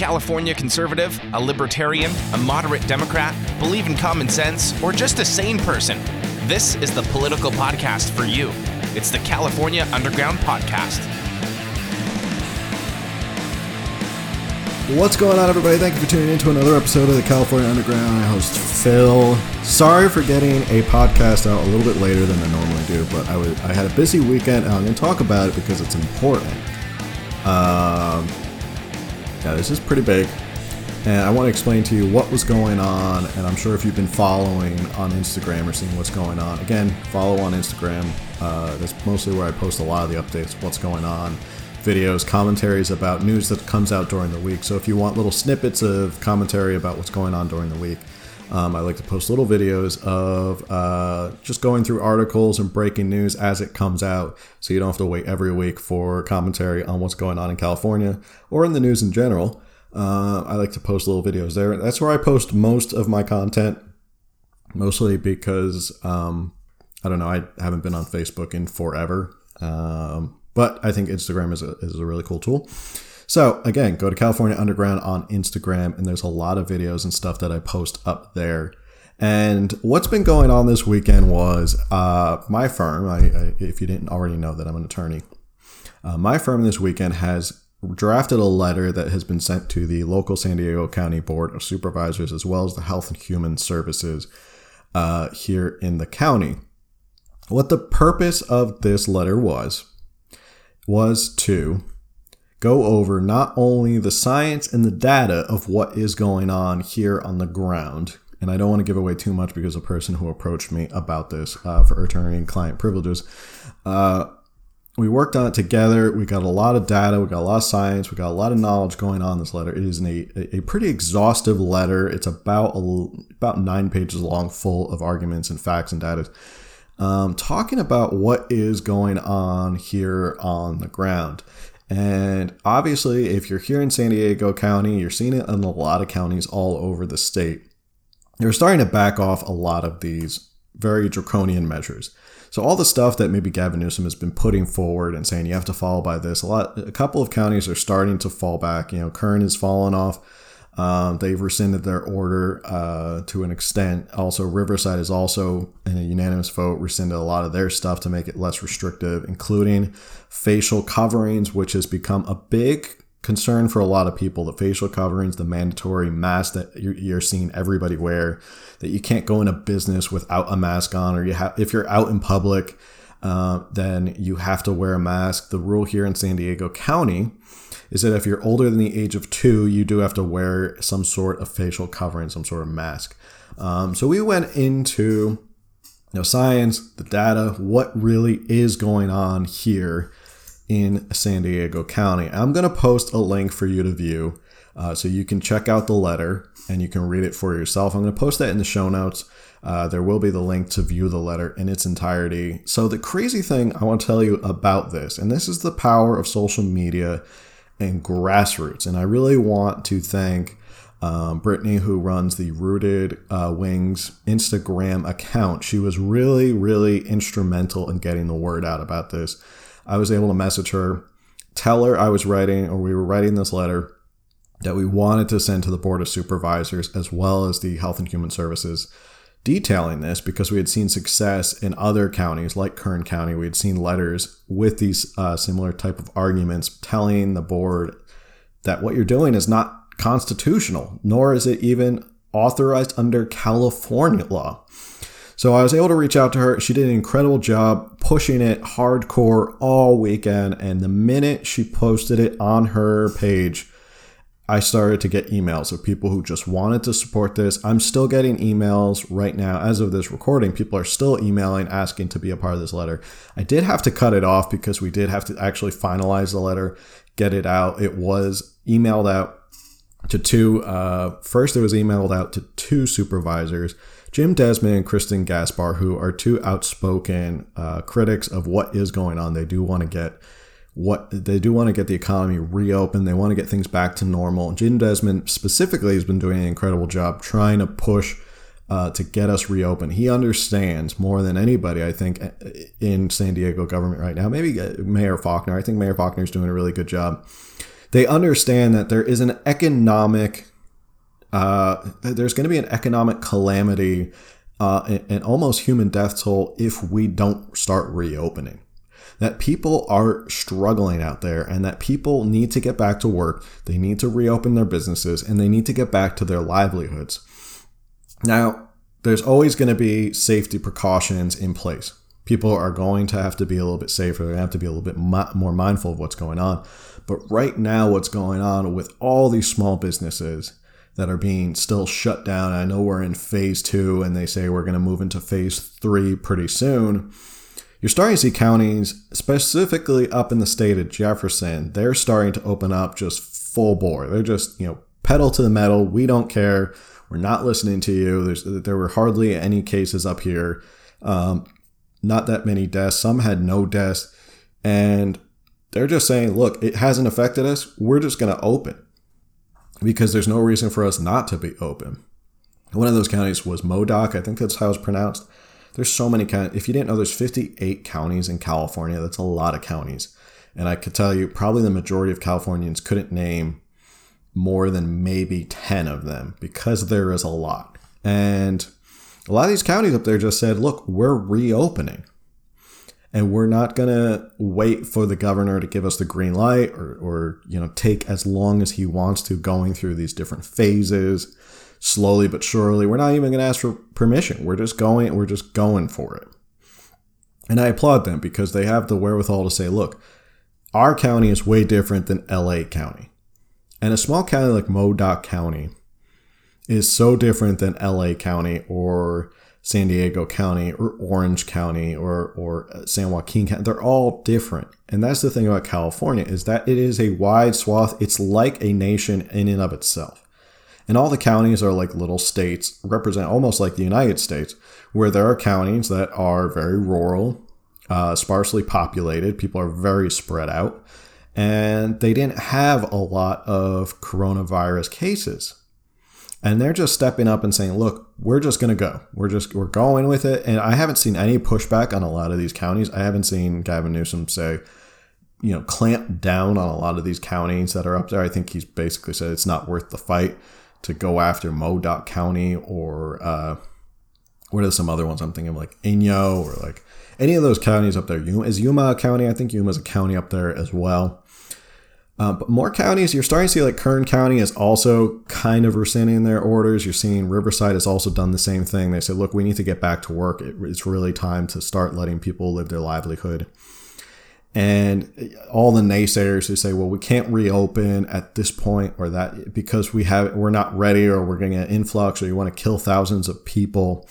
California conservative, a libertarian, a moderate Democrat, believe in common sense, or just a sane person, this is the political podcast for you. It's the California Underground Podcast. What's going on, everybody? Thank you for tuning in to another episode of the California Underground. I host Phil. Sorry for getting a podcast out a little bit later than I normally do, but I was I had a busy weekend, and I'm going to talk about it because it's important. Um, yeah, this is pretty big, and I want to explain to you what was going on. And I'm sure if you've been following on Instagram or seeing what's going on, again, follow on Instagram. Uh, that's mostly where I post a lot of the updates, what's going on videos, commentaries about news that comes out during the week. So if you want little snippets of commentary about what's going on during the week, um, I like to post little videos of uh, just going through articles and breaking news as it comes out, so you don't have to wait every week for commentary on what's going on in California or in the news in general. Uh, I like to post little videos there. That's where I post most of my content, mostly because um, I don't know. I haven't been on Facebook in forever. Um, but I think Instagram is a, is a really cool tool. So again, go to California Underground on Instagram, and there's a lot of videos and stuff that I post up there. And what's been going on this weekend was uh, my firm. I, I, if you didn't already know that I'm an attorney, uh, my firm this weekend has drafted a letter that has been sent to the local San Diego County Board of Supervisors as well as the Health and Human Services uh, here in the county. What the purpose of this letter was was to go over not only the science and the data of what is going on here on the ground. And I don't want to give away too much because a person who approached me about this uh, for attorney and client privileges, uh, we worked on it together. We got a lot of data, we got a lot of science, we got a lot of knowledge going on this letter. It is a, a pretty exhaustive letter. It's about a, about nine pages long, full of arguments and facts and data um, talking about what is going on here on the ground. And obviously, if you're here in San Diego County, you're seeing it in a lot of counties all over the state. They're starting to back off a lot of these very draconian measures. So all the stuff that maybe Gavin Newsom has been putting forward and saying you have to follow by this, a lot, a couple of counties are starting to fall back. You know, Kern is falling off. Um, they've rescinded their order uh, to an extent. Also, Riverside is also, in a unanimous vote, rescinded a lot of their stuff to make it less restrictive, including facial coverings, which has become a big concern for a lot of people. The facial coverings, the mandatory mask that you're, seeing everybody wear, that you can't go in a business without a mask on, or you have if you're out in public, uh, then you have to wear a mask. The rule here in San Diego County is that if you're older than the age of two, you do have to wear some sort of facial covering, some sort of mask. Um, so we went into you know, science, the data, what really is going on here in San Diego County. I'm going to post a link for you to view uh, so you can check out the letter and you can read it for yourself. I'm going to post that in the show notes. Uh, there will be the link to view the letter in its entirety. So, the crazy thing I want to tell you about this, and this is the power of social media and grassroots. And I really want to thank um, Brittany, who runs the Rooted uh, Wings Instagram account. She was really, really instrumental in getting the word out about this. I was able to message her, tell her I was writing, or we were writing this letter that we wanted to send to the Board of Supervisors as well as the Health and Human Services detailing this because we had seen success in other counties like Kern County. We had seen letters with these uh, similar type of arguments telling the board that what you're doing is not constitutional, nor is it even authorized under California law. So I was able to reach out to her. She did an incredible job pushing it hardcore all weekend. And the minute she posted it on her page, I started to get emails of people who just wanted to support this. I'm still getting emails right now as of this recording. People are still emailing asking to be a part of this letter. I did have to cut it off because we did have to actually finalize the letter, get it out. It was emailed out to two. Uh, first, it was emailed out to two supervisors, Jim Desmond and Kristin Gaspar, who are two outspoken uh, critics of what is going on. They do want to get what they do want to get the economy reopened. They want to get things back to normal. Jim Desmond specifically has been doing an incredible job trying to push uh, to get us reopened. He understands more than anybody, I think, in San Diego government right now. Maybe uh, Mayor Faulconer. I think Mayor Faulconer is doing a really good job they understand that there is an economic, uh, there's going to be an economic calamity uh, and, and almost human death toll if we don't start reopening. That people are struggling out there and that people need to get back to work. They need to reopen their businesses and they need to get back to their livelihoods. Now, there's always going to be safety precautions in place. People are going to have to be a little bit safer. They have to be a little bit more mindful of what's going on. But right now, what's going on with all these small businesses that are being still shut down, I know we're in phase two and they say we're going to move into phase three pretty soon. You're starting to see counties, specifically up in the state of Jefferson, they're starting to open up just full bore. They're just, you know, pedal to the metal. We don't care. We're not listening to you. There's, there were hardly any cases up here. Um, not that many deaths. Some had no deaths. And they're just saying, look, it hasn't affected us. We're just going to open because there's no reason for us not to be open. One of those counties was Modoc. I think that's how it's pronounced. There's so many counties. If you didn't know, there's 58 counties in California. That's a lot of counties. And I could tell you, probably the majority of Californians couldn't name more than maybe 10 of them because there is a lot. And a lot of these counties up there just said, look, we're reopening. And we're not going to wait for the governor to give us the green light or, or, you know, take as long as he wants to going through these different phases slowly but surely. We're not even going to ask for permission. We're just going, we're just going for it. And I applaud them because they have the wherewithal to say, look, our county is way different than LA County. And a small county like Modoc County is so different than LA County or San Diego County or Orange County or, or uh, San Joaquin County. They're all different. And that's the thing about California is that it is a wide swath. It's like a nation in and of itself. And all the counties are like little states, represent almost like the United States, where there are counties that are very rural, uh, sparsely populated. People are very spread out and they didn't have a lot of coronavirus cases. And they're just stepping up and saying, "Look, we're just going to go. We're just we're going with it." And I haven't seen any pushback on a lot of these counties. I haven't seen Gavin Newsom say, you know, clamp down on a lot of these counties that are up there. I think he's basically said it's not worth the fight to go after Modoc County or uh, what are some other ones I'm thinking of, like Inyo or like any of those counties up there. Is Yuma a county? I think Yuma is a county up there as well. Uh, but more counties, you're starting to see like Kern County is also kind of rescinding their orders. You're seeing Riverside has also done the same thing. They said, look, we need to get back to work. It, it's really time to start letting people live their livelihood. And all the naysayers who say, well, we can't reopen at this point or that because we have we're not ready or we're getting an influx or you want to kill thousands of people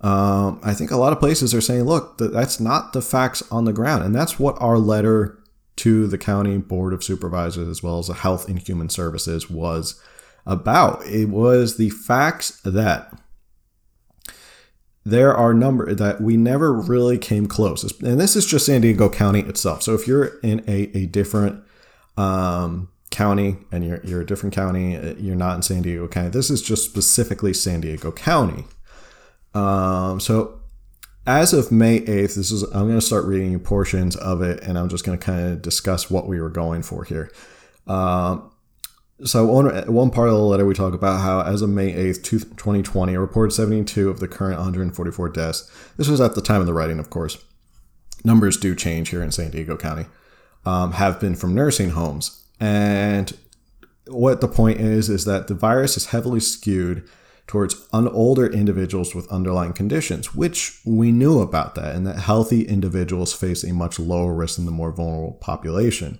um, I think a lot of places are saying, look, that's not the facts on the ground. And that's what our letter to the county board of supervisors, as well as the health and human services, was about. It was the facts that there are number that we never really came close. And this is just San Diego County itself. So if you're in a, a different um, county and you're, you're a different county, uh, you're not in San Diego County. This is just specifically San Diego County. Um, so as of May 8th, this is I'm going to start reading portions of it and I'm just going to kind of discuss what we were going for here. Um, so one, one part of the letter we talk about how as of May 8th, 2020, a reported 72 of the current 144 deaths. This was at the time of the writing, of course. Numbers do change here in San Diego County. Um, have been from nursing homes. And what the point is is that the virus is heavily skewed towards un- older individuals with underlying conditions, which we knew about that, and that healthy individuals face a much lower risk than the more vulnerable population.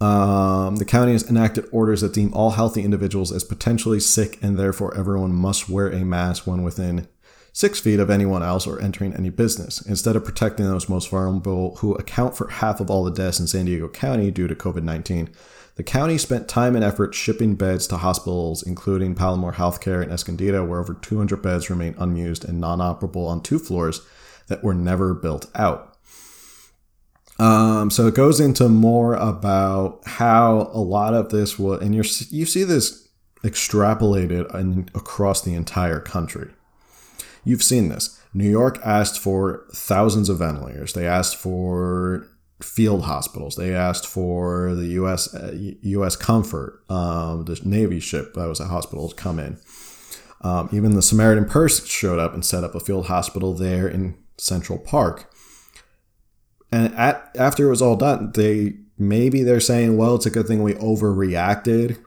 Um, the county has enacted orders that deem all healthy individuals as potentially sick, and therefore everyone must wear a mask when within six feet of anyone else or entering any business. Instead of protecting those most vulnerable, who account for half of all the deaths in San Diego County due to COVID 19, the county spent time and effort shipping beds to hospitals, including Palomar Healthcare in Escondido, where over 200 beds remain unused and non operable on two floors that were never built out. Um, so it goes into more about how a lot of this was, and you you see this extrapolated in, across the entire country. You've seen this. New York asked for thousands of ventilators. They asked for field hospitals. They asked for the U.S. Uh, U.S. Comfort, um, the Navy ship that was a hospital, to come in. Um, even the Samaritan Purse showed up and set up a field hospital there in Central Park. And at, after it was all done, they maybe they're saying, well, it's a good thing we overreacted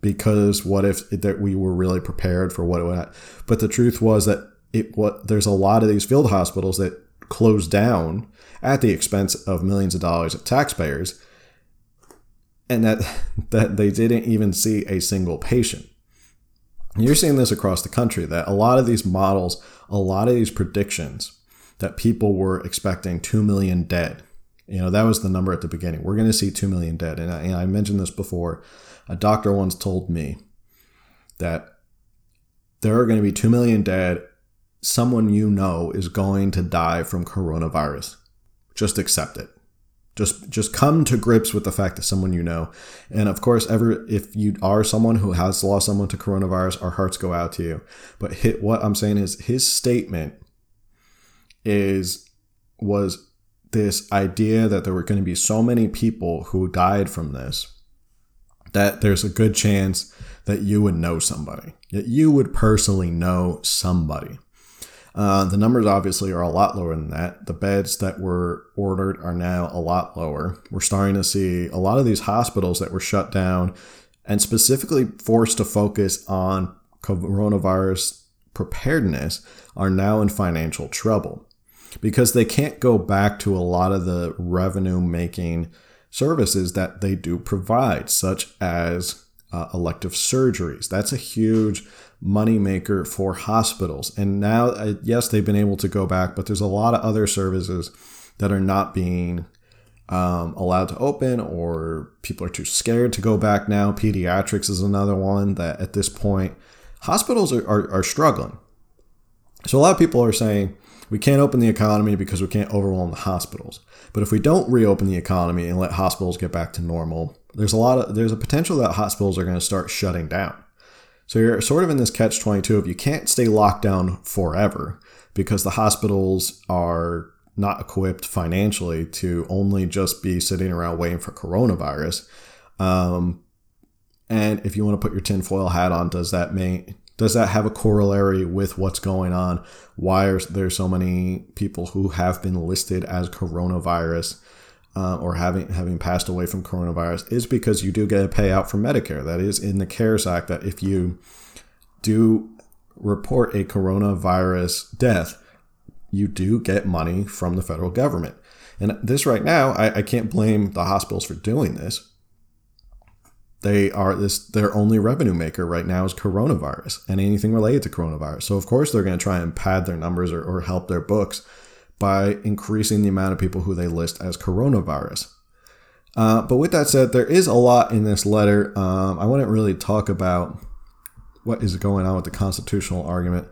because what if that we were really prepared for what it would. But the truth was that it what there's a lot of these field hospitals that closed down at the expense of millions of dollars of taxpayers, and that that they didn't even see a single patient. You're seeing this across the country that a lot of these models, a lot of these predictions that people were expecting 2 million dead. You know, that was the number at the beginning. We're going to see 2 million dead. And I, and I mentioned this before. A doctor once told me that there are going to be 2 million dead. Someone you know is going to die from coronavirus. Just accept it. Just just come to grips with the fact that someone you know. And of course, ever if you are someone who has lost someone to coronavirus, our hearts go out to you. But hit, what I'm saying is his statement is was this idea that there were going to be so many people who died from this that there's a good chance that you would know somebody, that you would personally know somebody. Uh, the numbers obviously are a lot lower than that. The beds that were ordered are now a lot lower. We're starting to see a lot of these hospitals that were shut down and specifically forced to focus on coronavirus preparedness are now in financial trouble because they can't go back to a lot of the revenue making services that they do provide, such as uh, elective surgeries. That's a huge moneymaker for hospitals. And now, uh, yes, they've been able to go back, but there's a lot of other services that are not being um, allowed to open, or people are too scared to go back now. Pediatrics is another one that at this point, hospitals are, are, are struggling. So a lot of people are saying, we can't open the economy because we can't overwhelm the hospitals. But if we don't reopen the economy and let hospitals get back to normal, there's a lot of there's a potential that hospitals are going to start shutting down. So you're sort of in this catch 22 of you can't stay locked down forever because the hospitals are not equipped financially to only just be sitting around waiting for coronavirus. Um, and if you want to put your tinfoil hat on, does that mean does that have a corollary with what's going on? Why are there so many people who have been listed as coronavirus uh, or having having passed away from coronavirus? Is because you do get a payout from Medicare. That is in the CARES Act. That if you do report a coronavirus death, you do get money from the federal government. And this right now, I, I can't blame the hospitals for doing this they are this their only revenue maker right now is coronavirus and anything related to coronavirus. So of course they're going to try and pad their numbers or, or help their books by increasing the amount of people who they list as coronavirus. Uh, but with that said, there is a lot in this letter. Um, I wouldn't really talk about what is going on with the constitutional argument.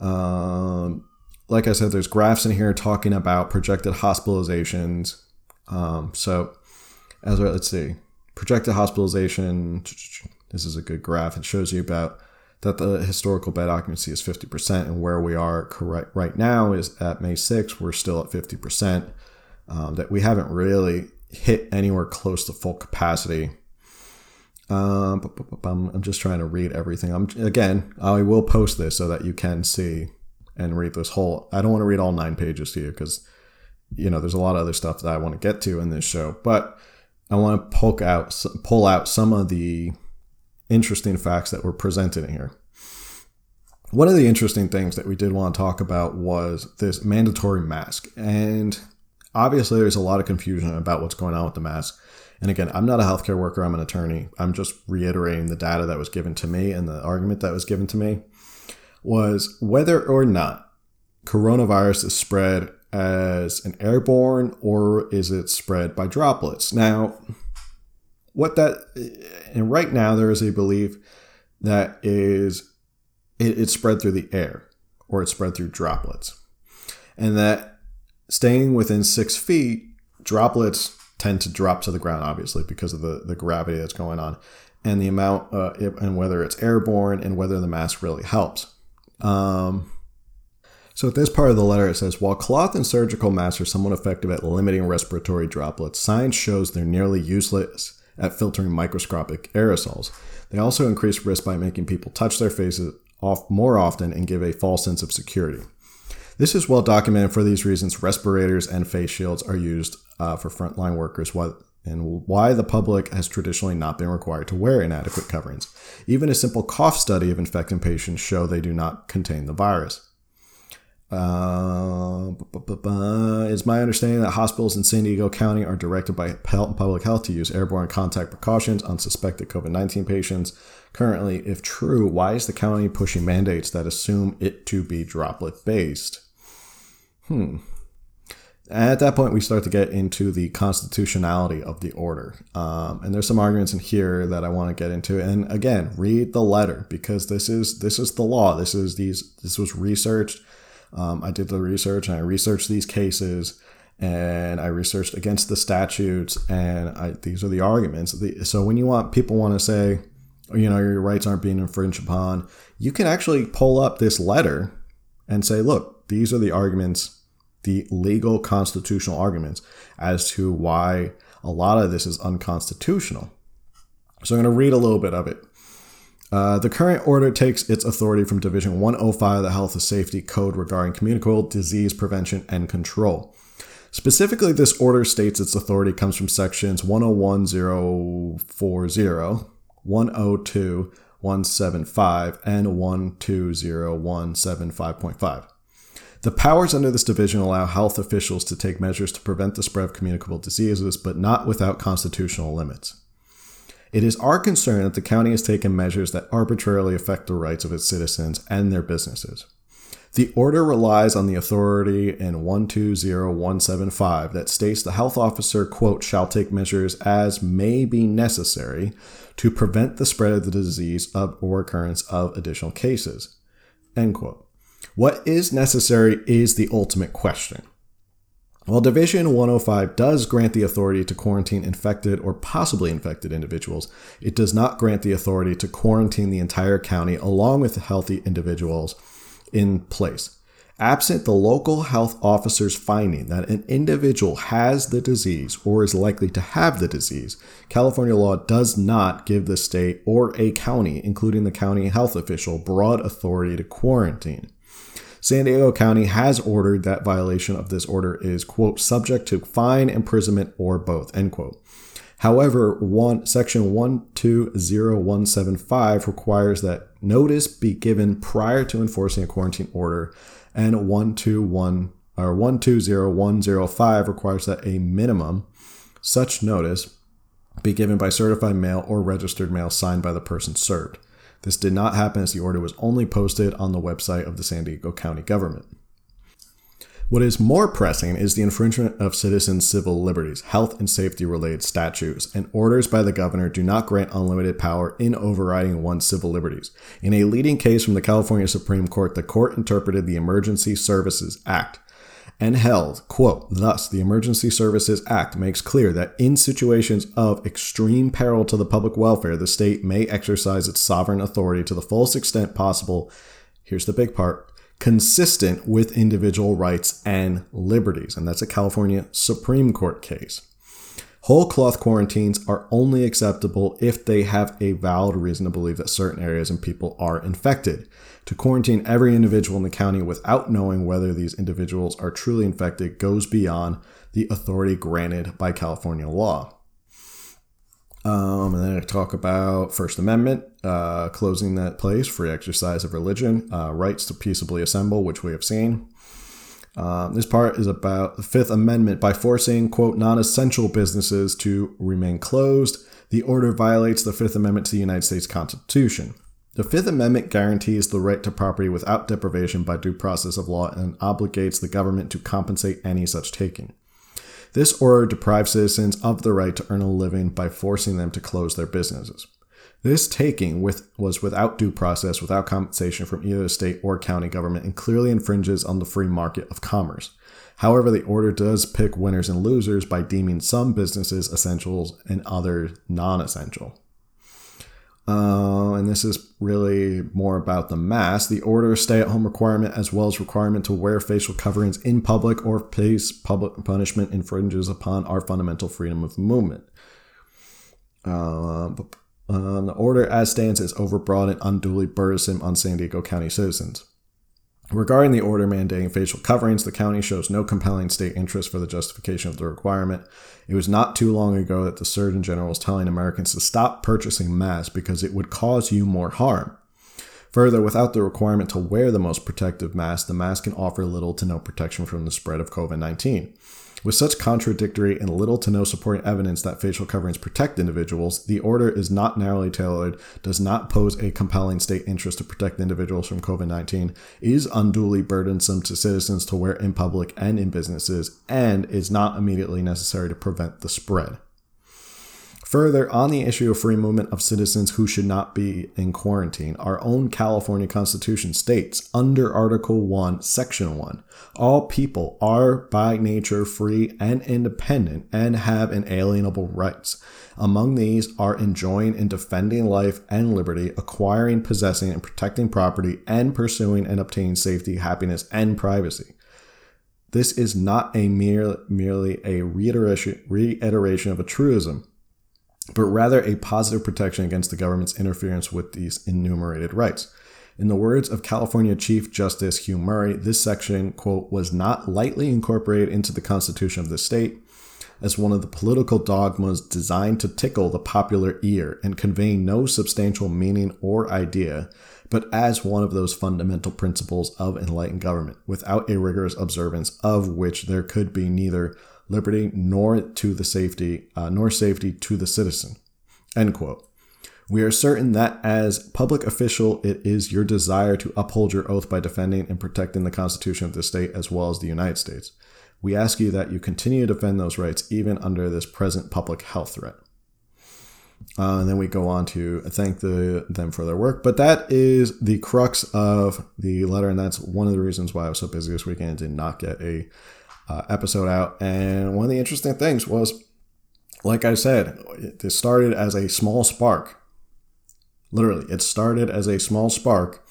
Um, like I said, there's graphs in here talking about projected hospitalizations. Um, so, as well, let's see projected hospitalization. This is a good graph. It shows you about that the historical bed occupancy is 50%, and where we are correct right now is at May 6th, we're still at 50%. Um, that we haven't really hit anywhere close to full capacity. Um, I'm just trying to read everything. I'm again, I will post this so that you can see and read this whole. I don't want to read all nine pages to you because you know there's a lot of other stuff that I want to get to in this show, but I want to poke out, pull out some of the interesting facts that were presented here. One of the interesting things that we did want to talk about was this mandatory mask. And obviously, there's a lot of confusion about what's going on with the mask. And again, I'm not a healthcare worker, I'm an attorney. I'm just reiterating the data that was given to me and the argument that was given to me was whether or not coronavirus is spread as an airborne or is it spread by droplets? Now, what that and right now there is a belief that is it, it's spread through the air or it's spread through droplets, and that staying within six feet, droplets tend to drop to the ground, obviously because of the the gravity that's going on, and the amount uh, and whether it's airborne and whether the mask really helps. Um, So, at this part of the letter, it says While cloth and surgical masks are somewhat effective at limiting respiratory droplets, science shows they're nearly useless at filtering microscopic aerosols. They also increase risk by making people touch their faces off more often and give a false sense of security. This is well documented for these reasons. Respirators and face shields are used uh, for frontline workers, and why the public has traditionally not been required to wear inadequate coverings. Even a simple cough study of infected patients show they do not contain the virus. Uh, it's my understanding that hospitals in San Diego County are directed by public health to use airborne contact precautions on suspected COVID 19 patients. Currently, if true, why is the county pushing mandates that assume it to be droplet based? Hmm. At that point, we start to get into the constitutionality of the order. Um, and there's some arguments in here that I want to get into. And again, read the letter because this is this is the law. This is these this was researched um, I did the research and I researched these cases and I researched against the statutes and I, these are the arguments. So when you want people want to say, you know, your rights aren't being infringed upon, you can actually pull up this letter and say, look, these are the arguments, the legal constitutional arguments as to why a lot of this is unconstitutional. So I'm going to read a little bit of it. Uh, the current order takes its authority from Division 105 of the Health and Safety Code regarding communicable disease prevention and control. Specifically, this order states its authority comes from sections 101040, 102, 175, and 120175.5. The powers under this division allow health officials to take measures to prevent the spread of communicable diseases, but not without constitutional limits. It is our concern that the county has taken measures that arbitrarily affect the rights of its citizens and their businesses. The order relies on the authority in 120175 that states the health officer, quote, shall take measures as may be necessary to prevent the spread of the disease of, or occurrence of additional cases, end quote. What is necessary is the ultimate question. While Division 105 does grant the authority to quarantine infected or possibly infected individuals, it does not grant the authority to quarantine the entire county along with healthy individuals in place. Absent the local health officer's finding that an individual has the disease or is likely to have the disease, California law does not give the state or a county, including the county health official, broad authority to quarantine. San Diego County has ordered that violation of this order is, quote, subject to fine, imprisonment, or both, end quote. However, one, section 120175 requires that notice be given prior to enforcing a quarantine order, and 121 or 120105 requires that a minimum such notice be given by certified mail or registered mail signed by the person served. This did not happen as the order was only posted on the website of the San Diego County government. What is more pressing is the infringement of citizens' civil liberties, health and safety related statutes, and orders by the governor do not grant unlimited power in overriding one's civil liberties. In a leading case from the California Supreme Court, the court interpreted the Emergency Services Act and held, quote, thus the Emergency Services Act makes clear that in situations of extreme peril to the public welfare, the state may exercise its sovereign authority to the fullest extent possible. Here's the big part consistent with individual rights and liberties. And that's a California Supreme Court case. Whole cloth quarantines are only acceptable if they have a valid reason to believe that certain areas and people are infected. To quarantine every individual in the county without knowing whether these individuals are truly infected goes beyond the authority granted by California law. Um, and then I talk about First Amendment, uh, closing that place, free exercise of religion, uh, rights to peaceably assemble, which we have seen, um, this part is about the Fifth Amendment. By forcing, quote, non essential businesses to remain closed, the order violates the Fifth Amendment to the United States Constitution. The Fifth Amendment guarantees the right to property without deprivation by due process of law and obligates the government to compensate any such taking. This order deprives citizens of the right to earn a living by forcing them to close their businesses. This taking with, was without due process, without compensation from either the state or county government, and clearly infringes on the free market of commerce. However, the order does pick winners and losers by deeming some businesses essentials and others non essential. Uh, and this is really more about the mask. The order stay at home requirement, as well as requirement to wear facial coverings in public or face public punishment, infringes upon our fundamental freedom of movement. Uh, um, the order as stands is overbroad and unduly burdensome on San Diego County citizens. Regarding the order mandating facial coverings, the county shows no compelling state interest for the justification of the requirement. It was not too long ago that the Surgeon General was telling Americans to stop purchasing masks because it would cause you more harm. Further, without the requirement to wear the most protective mask, the mask can offer little to no protection from the spread of COVID 19. With such contradictory and little to no supporting evidence that facial coverings protect individuals, the order is not narrowly tailored, does not pose a compelling state interest to protect individuals from COVID 19, is unduly burdensome to citizens to wear in public and in businesses, and is not immediately necessary to prevent the spread. Further, on the issue of free movement of citizens who should not be in quarantine, our own California Constitution states under Article 1, Section 1 all people are by nature free and independent and have inalienable rights. Among these are enjoying and defending life and liberty, acquiring, possessing, and protecting property, and pursuing and obtaining safety, happiness, and privacy. This is not a mere, merely a reiteration, reiteration of a truism but rather a positive protection against the government's interference with these enumerated rights. In the words of California Chief Justice Hugh Murray, this section, quote, was not lightly incorporated into the Constitution of the state as one of the political dogmas designed to tickle the popular ear and convey no substantial meaning or idea, but as one of those fundamental principles of enlightened government, without a rigorous observance of which there could be neither liberty nor to the safety uh, nor safety to the citizen. End quote. We are certain that as public official it is your desire to uphold your oath by defending and protecting the constitution of the state as well as the united states. We ask you that you continue to defend those rights even under this present public health threat. Uh, and then we go on to thank the, them for their work. But that is the crux of the letter, and that's one of the reasons why I was so busy this weekend and did not get a uh, episode out. And one of the interesting things was, like I said, it started as a small spark. Literally, it started as a small spark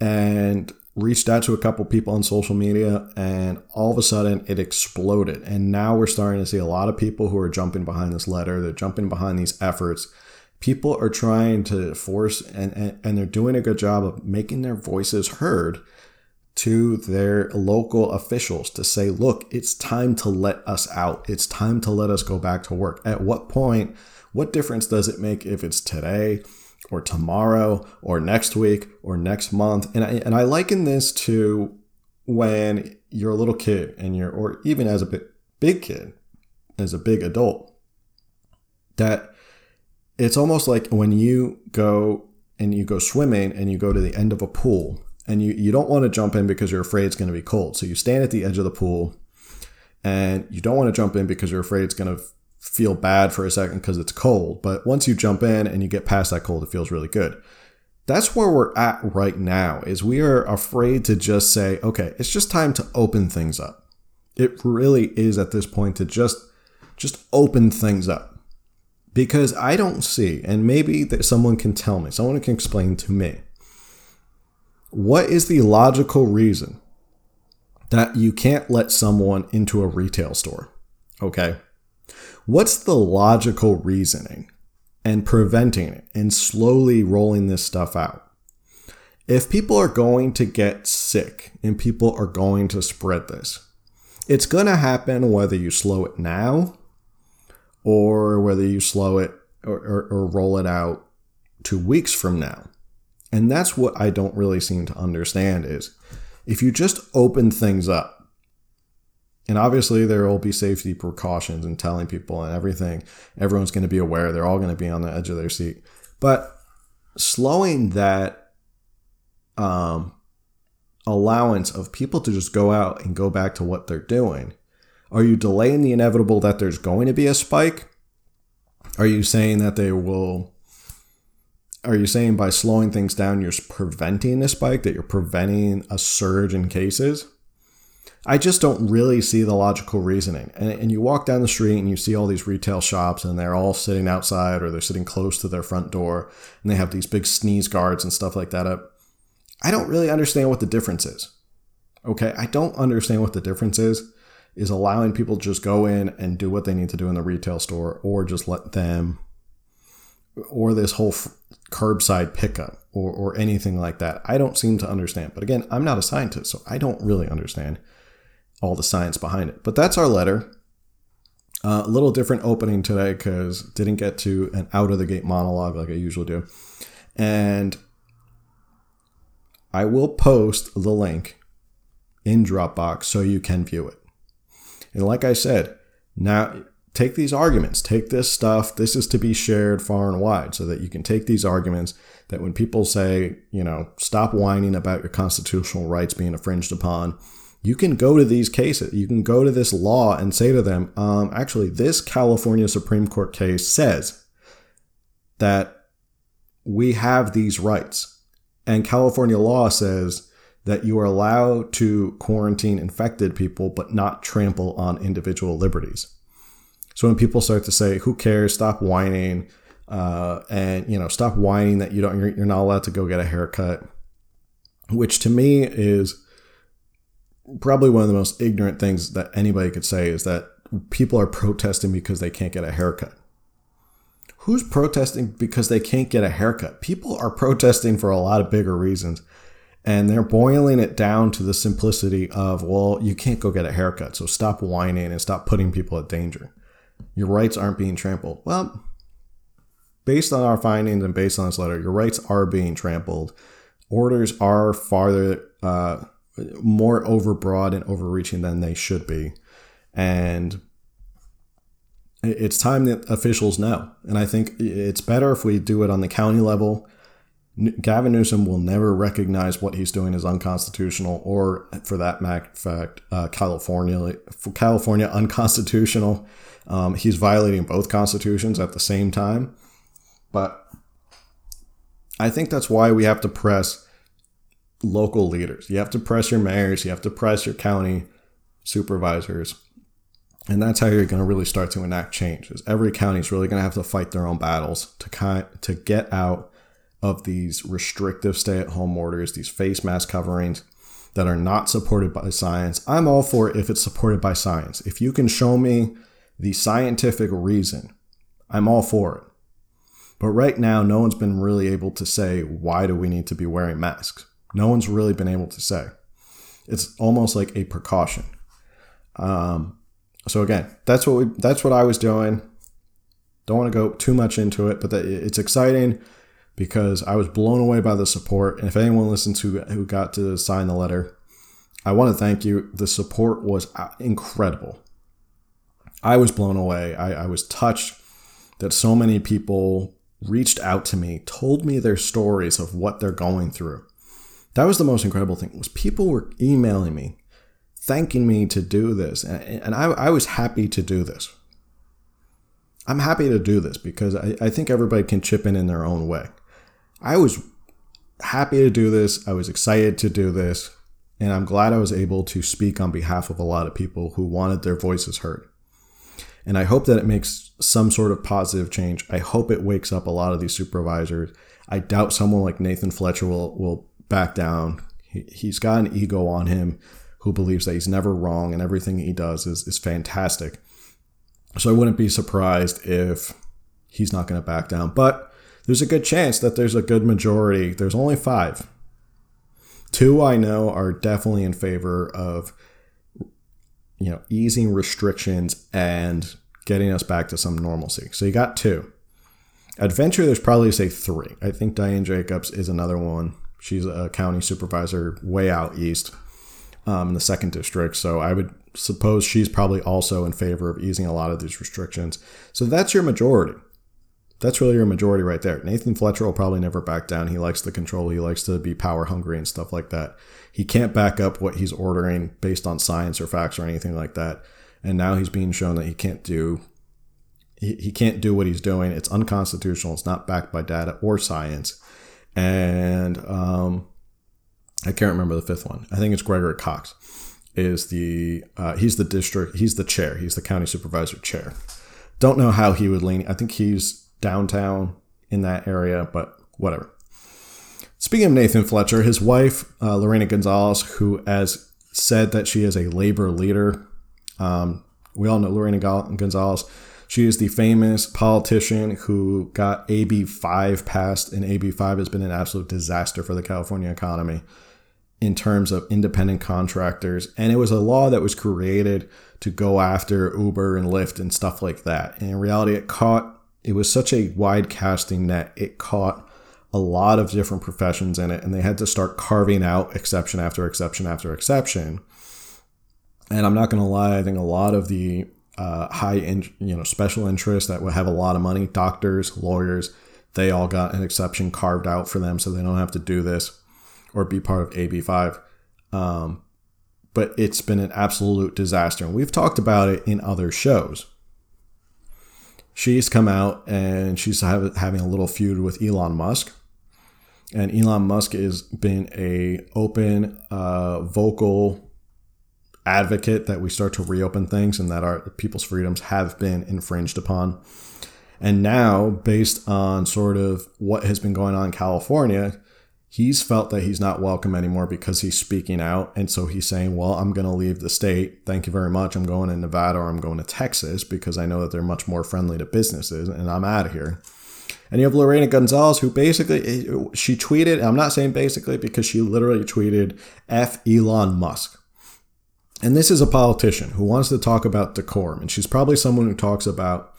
and reached out to a couple people on social media and all of a sudden it exploded and now we're starting to see a lot of people who are jumping behind this letter they're jumping behind these efforts people are trying to force and, and, and they're doing a good job of making their voices heard to their local officials to say, look, it's time to let us out. It's time to let us go back to work. At what point, what difference does it make if it's today or tomorrow or next week or next month? And I, and I liken this to when you're a little kid and you're, or even as a big, big kid, as a big adult, that it's almost like when you go and you go swimming and you go to the end of a pool and you, you don't want to jump in because you're afraid it's going to be cold. So you stand at the edge of the pool and you don't want to jump in because you're afraid it's going to feel bad for a second because it's cold. But once you jump in and you get past that cold, it feels really good. That's where we're at right now is we are afraid to just say, okay, it's just time to open things up. It really is at this point to just just open things up. Because I don't see, and maybe that someone can tell me, someone can explain to me what is the logical reason that you can't let someone into a retail store? Okay. What's the logical reasoning and preventing it and slowly rolling this stuff out? If people are going to get sick and people are going to spread this, it's going to happen whether you slow it now or whether you slow it or, or, or roll it out two weeks from now. And that's what I don't really seem to understand is if you just open things up, and obviously there will be safety precautions and telling people and everything, everyone's going to be aware, they're all going to be on the edge of their seat. But slowing that um, allowance of people to just go out and go back to what they're doing, are you delaying the inevitable that there's going to be a spike? Are you saying that they will are you saying by slowing things down, you're preventing a spike, that you're preventing a surge in cases? I just don't really see the logical reasoning. And, and, you walk down the street and you see all these retail shops and they're all sitting outside or they're sitting close to their front door and they have these big sneeze guards and stuff like that up. I don't really understand what the difference is. Okay. I don't understand what the difference is, is allowing people just go in and do what they need to do in the retail store or just let them, or this whole f- curbside pickup or, or anything like that. I don't seem to understand. But again, I'm not a scientist, so I don't really understand all the science behind it. But that's our letter. Uh, a little different opening today because didn't get to an out of the gate monologue like I usually do. And I will post the link in Dropbox so you can view it. And like I said, now take these arguments, take this stuff. This is to be shared far and wide so that you can take these arguments that when people say, you know, stop whining about your constitutional rights being infringed upon, you can go to these cases. You can go to this law and say to them, um, actually, this California Supreme Court case says that we have these rights. And California law says that you are allowed to quarantine infected people, but not trample on individual liberties. So when people start to say, who cares, stop whining, uh, and, you know, stop whining that you don't, you're, you're not allowed to go get a haircut, which to me is probably one of the most ignorant things that anybody could say is that people are protesting because they can't get a haircut. Who's protesting because they can't get a haircut? People are protesting for a lot of bigger reasons. And they're boiling it down to the simplicity of, well, you can't go get a haircut. So stop whining and stop putting people at danger. Your rights aren't being trampled. Well, based on our findings and based on this letter, your rights are being trampled. Orders are farther uh, more overbroad and overreaching than they should be. And it's time that officials know. And I think it's better if we do it on the county level. Gavin Newsom will never recognize what he's doing is unconstitutional, or for that fact, uh, California California unconstitutional. Um, he's violating both constitutions at the same time. But I think that's why we have to press local leaders. You have to press your mayors, you have to press your county supervisors. And that's how you're going to really start to enact change. Is every county is really going to have to fight their own battles to kind to get out of these restrictive stay-at-home orders, these face mask coverings that are not supported by science. I'm all for it if it's supported by science. If you can show me the scientific reason, I'm all for it. But right now, no one's been really able to say why do we need to be wearing masks. No one's really been able to say. It's almost like a precaution. Um, so again, that's what we that's what I was doing. Don't want to go too much into it, but it's exciting because I was blown away by the support. And if anyone listens who who got to sign the letter, I want to thank you. The support was uh, incredible. I was blown away. I, I was touched that so many people reached out to me, told me their stories of what they're going through. That was the most incredible thing was people were emailing me, thanking me to do this. And, I, I was happy to do this. I'm happy to do this because I, I think everybody can chip in in their own way. I was happy to do this. I was excited to do this. And I'm glad I was able to speak on behalf of a lot of people who wanted their voices heard. And I hope that it makes some sort of positive change. I hope it wakes up a lot of these supervisors. I doubt someone like Nathan Fletcher will, will back down. He, he's got an ego on him who believes that he's never wrong and everything he does is, is fantastic. So I wouldn't be surprised if he's not going to back down. But there's a good chance that there's a good majority. There's only five. Two I know are definitely in favor of you know easing restrictions and getting us back to some normalcy. So you got two. Adventure, there's probably say three. I think Dianne Jacobs is another one. She's a county supervisor way out east um, in the second district. So I would suppose she's probably also in favor of easing a lot of these restrictions. So that's your majority. That's really your majority right there. Nathan Fletcher will probably never back down. He likes the control. He likes to be power hungry and stuff like that. He can't back up what he's ordering based on science or facts or anything like that. And now he's being shown that he can't do he, he can't do what he's doing. It's unconstitutional. It's not backed by data or science and um, I can't remember the fifth one. I think it's Gregory Cox. is the uh, he's the district he's the chair he's the county supervisor chair. Don't know how he would lean. I think he's downtown in that area, but whatever. Speaking of Nathan Fletcher, his wife uh, Lorena Gonzalez, who has said that she is a labor leader. Um, we all know Lorena Gonzalez. She is the famous politician who got AB 5 passed, and AB 5 has been an absolute disaster for the California economy in terms of independent contractors. And it was a law that was created to go after Uber and Lyft and stuff like that. And in reality, it caught, it was such a wide casting net, it caught a lot of different professions in it. And they had to start carving out exception after exception after exception. And I'm not going to lie, I think a lot of the uh, high, you know, special interests that would have a lot of money, doctors, lawyers, they all got an exception carved out for them so they don't have to do this or be part of AB5. Um, but it's been an absolute disaster. And we've talked about it in other shows. She's come out and she's have, having a little feud with Elon Musk. And Elon Musk has been a open, uh, vocal advocate that we start to reopen things and that our people's freedoms have been infringed upon. And now, based on sort of what has been going on in California, he's felt that he's not welcome anymore because he's speaking out. And so he's saying, well, I'm going to leave the state. Thank you very much. I'm going to Nevada or I'm going to Texas because I know that they're much more friendly to businesses and I'm out of here. And you have Lorena Gonzalez, who basically, she tweeted, I'm not saying basically because she literally tweeted F Elon Musk. And this is a politician who wants to talk about decorum. And she's probably someone who talks about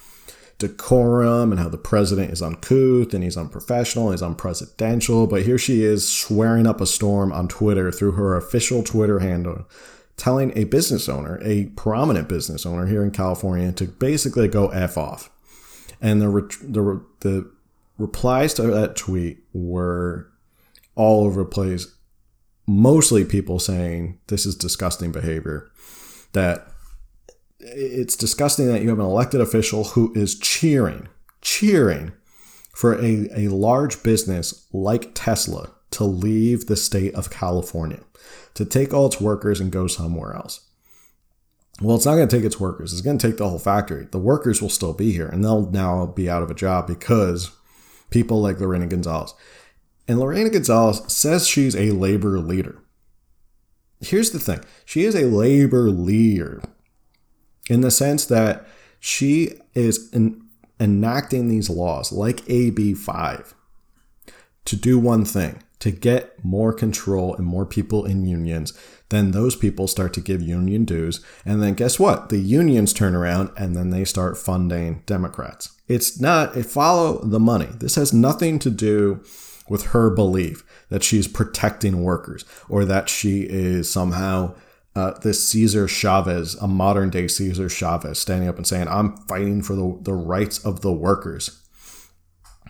decorum and how the president is uncouth and he's unprofessional, he's unpresidential. But here she is swearing up a storm on Twitter through her official Twitter handle, telling a business owner, a prominent business owner here in California, to basically go f off. And the the the replies to that tweet were all over the place. Mostly people saying this is disgusting behavior. That it's disgusting that you have an elected official who is cheering, cheering for a, a large business like Tesla to leave the state of California, to take all its workers and go somewhere else. Well, it's not going to take its workers. It's going to take the whole factory. The workers will still be here and they'll now be out of a job because people like Lorena Gonzalez. And Lorena Gonzalez says she's a labor leader. Here's the thing she is a labor leader in the sense that she is enacting these laws like AB5 to do one thing to get more control and more people in unions. Then those people start to give union dues. And then guess what? The unions turn around and then they start funding Democrats. It's not, it follow the money. This has nothing to do with her belief that she's protecting workers or that she is somehow uh, this Cesar Chavez, a modern day Cesar Chavez, standing up and saying, I'm fighting for the, the rights of the workers.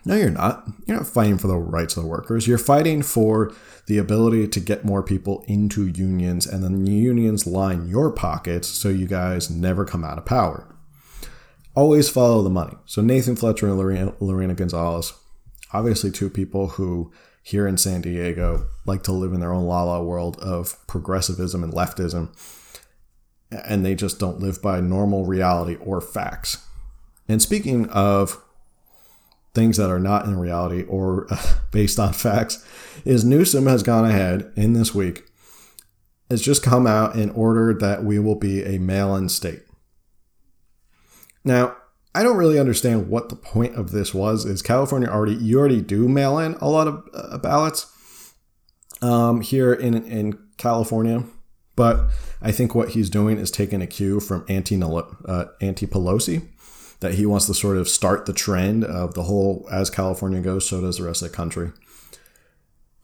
No, you're not. You're not fighting for the rights of the workers. You're fighting for the ability to get more people into unions, and then the unions line your pockets so you guys never come out of power. Always follow the money. So, Nathan Fletcher and Lorena, Lorena Gonzalez, obviously, two people who here in San Diego like to live in their own la la world of progressivism and leftism, and they just don't live by normal reality or facts. And speaking of things that are not in reality or based on facts, is Newsom has gone ahead in this week, has just come out and ordered that we will be a mail in state. Now, I don't really understand what the point of this was. Is California already you already do mail in a lot of uh, ballots um, here in in California, but I think what he's doing is taking a cue from Auntie uh, Auntie Pelosi that he wants to sort of start the trend of the whole as California goes, so does the rest of the country.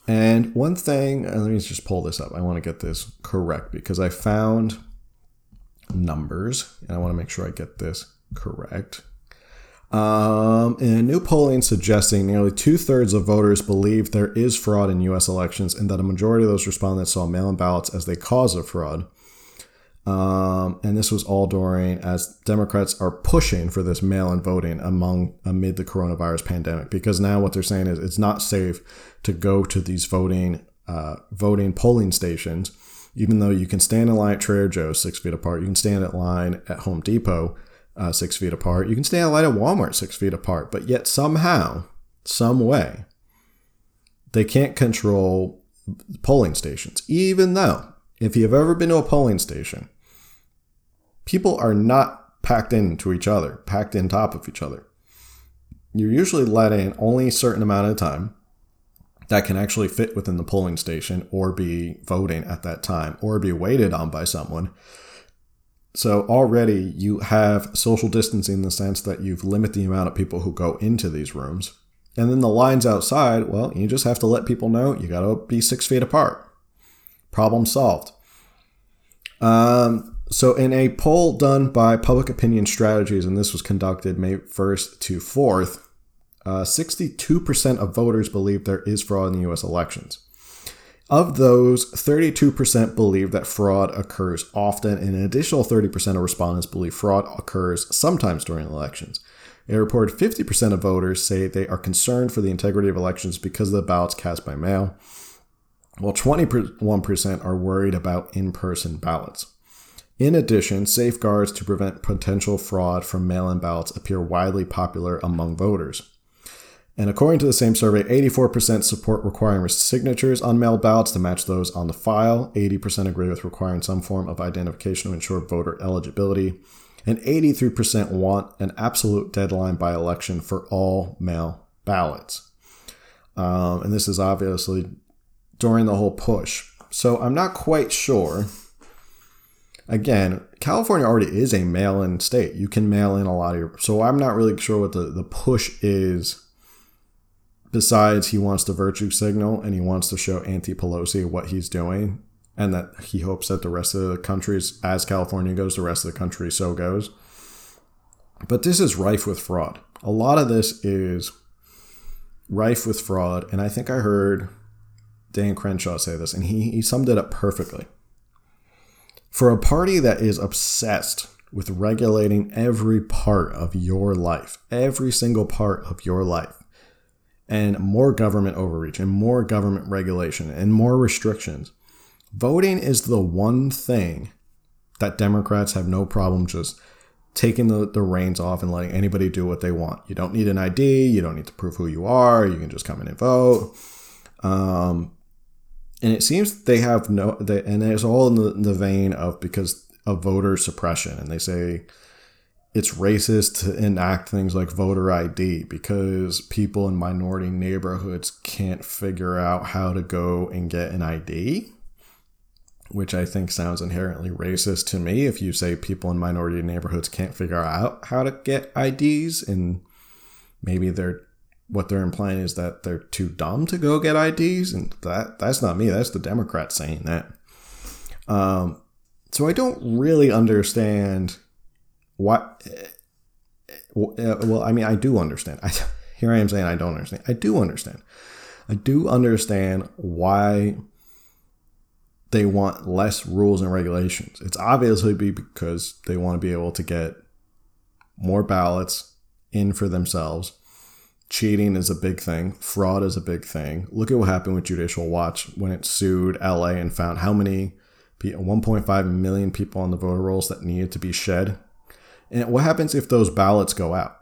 And one thing, uh, let me just pull this up. I want to get this correct because I found numbers and I want to make sure I get this correct. Um, and new polling suggesting nearly two thirds of voters believe there is fraud in U.S. elections, and that a majority of those respondents saw mail-in ballots as the cause of fraud. Um, and this was all during as Democrats are pushing for this mail-in voting among amid the coronavirus pandemic, because now what they're saying is it's not safe to go to these voting uh, voting polling stations Even though you can stand in line at Trader Joe's six feet apart, you can stand in line at Home Depot uh, six feet apart, you can stand in line at Walmart six feet apart, but yet somehow, some way, they can't control polling stations. Even though, if you've ever been to a polling station, people are not packed into each other, packed in top of each other. You're usually let in only a certain amount of time that can actually fit within the polling station or be voting at that time or be waited on by someone. So already you have social distancing in the sense that you've limited the amount of people who go into these rooms. And then the lines outside, well, you just have to let people know you got to be six feet apart. Problem solved. Um, so, in a poll done by Public Opinion Strategies, and this was conducted May 1st to 4th, uh, 62% of voters believe there is fraud in the US elections. Of those, 32% believe that fraud occurs often, and an additional 30% of respondents believe fraud occurs sometimes during elections. A reported 50% of voters say they are concerned for the integrity of elections because of the ballots cast by mail, while 21% are worried about in person ballots. In addition, safeguards to prevent potential fraud from mail in ballots appear widely popular among voters. And according to the same survey, 84% support requiring signatures on mail ballots to match those on the file. 80% agree with requiring some form of identification to ensure voter eligibility. And 83% want an absolute deadline by election for all mail ballots. Um, and this is obviously during the whole push. So I'm not quite sure. Again, California already is a mail in state. You can mail in a lot of your. So I'm not really sure what the, the push is besides he wants the virtue signal and he wants to show Auntie Pelosi what he's doing and that he hopes that the rest of the countries, as California goes, the rest of the country so goes. But this is rife with fraud. A lot of this is rife with fraud. And I think I heard Dan Crenshaw say this, and he, he summed it up perfectly. For a party that is obsessed with regulating every part of your life, every single part of your life, and more government overreach and more government regulation and more restrictions. Voting is the one thing that Democrats have no problem just taking the, the reins off and letting anybody do what they want. You don't need an ID, you don't need to prove who you are, you can just come in and vote. Um, and it seems they have no, they, and it's all in the, in the vein of because of voter suppression. And they say, it's racist to enact things like voter ID because people in minority neighborhoods can't figure out how to go and get an ID, which I think sounds inherently racist to me. If you say people in minority neighborhoods can't figure out how to get IDs, and maybe they're what they're implying is that they're too dumb to go get IDs, and that that's not me. That's the Democrats saying that. Um, so I don't really understand what eh, eh, eh, well i mean i do understand. I, here i am saying i don't understand. I do understand. I do understand why they want less rules and regulations. It's obviously because they want to be able to get more ballots in for themselves. Cheating is a big thing. Fraud is a big thing. Look at what happened with judicial watch when it sued la and found how many 1.5 million people on the voter rolls that needed to be shed and what happens if those ballots go out?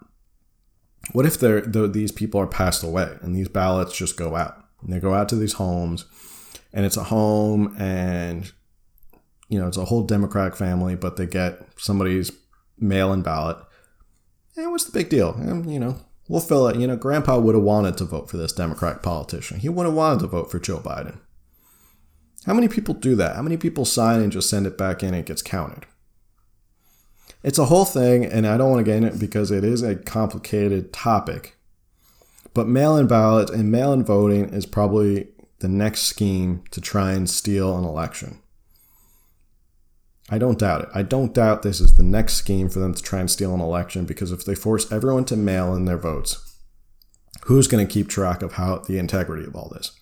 What if they're, these people are passed away and these ballots just go out? And they go out to these homes, and it's a home, and you know it's a whole Democratic family, but they get somebody's mail-in ballot. And what's the big deal? And, you know, we'll fill it. You know, Grandpa would have wanted to vote for this Democratic politician. He would have wanted to vote for Joe Biden. How many people do that? How many people sign and just send it back in and it gets counted? It's a whole thing, and I don't want to get in it because it is a complicated topic. But mail in ballot and mail in voting is probably the next scheme to try and steal an election. I don't doubt it. I don't doubt this is the next scheme for them to try and steal an election because if they force everyone to mail in their votes, who's going to keep track of how the integrity of all this?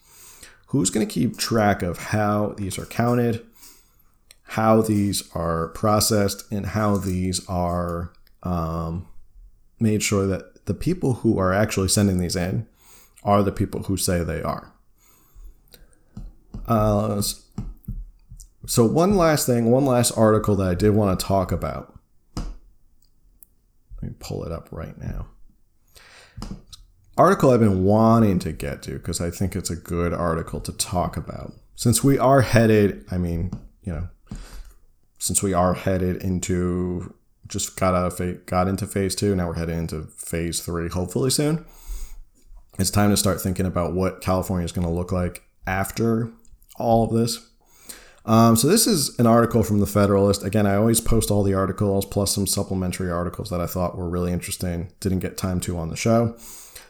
Who's going to keep track of how these are counted? How these are processed and how these are um, made sure that the people who are actually sending these in are the people who say they are. Uh, So, one last thing, one last article that I did want to talk about. Let me pull it up right now. Article I've been wanting to get to because I think it's a good article to talk about. Since we are headed, I mean, you know, since we are headed into just got out of got into phase two, now we're heading into phase three, hopefully soon. It's time to start thinking about what California is going to look like after all of this. Um, so this is an article from the Federalist. Again, I always post all the articles plus some supplementary articles that I thought were really interesting. Didn't get time to on the show.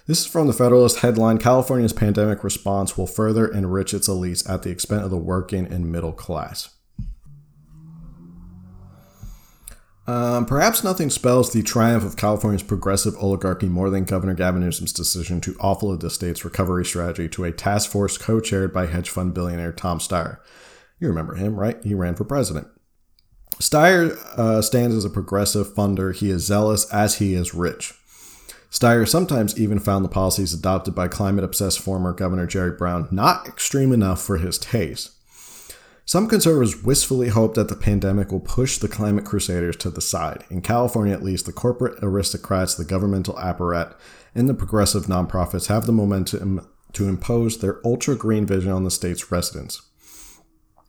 This is from the Federalist headline California's pandemic response will further enrich its elites at the expense of the working and middle class. Um, perhaps nothing spells the triumph of California's progressive oligarchy more than Governor Gavin Newsom's decision to offload the state's recovery strategy to a task force co chaired by hedge fund billionaire Tom Steyer. You remember him, right? He ran for president. Steyer uh, stands as a progressive funder. He is zealous as he is rich. Steyer sometimes even found the policies adopted by climate obsessed former Governor Jerry Brown not extreme enough for his taste. Some conservatives wistfully hope that the pandemic will push the climate crusaders to the side. In California, at least, the corporate aristocrats, the governmental apparat, and the progressive nonprofits have the momentum to impose their ultra green vision on the state's residents.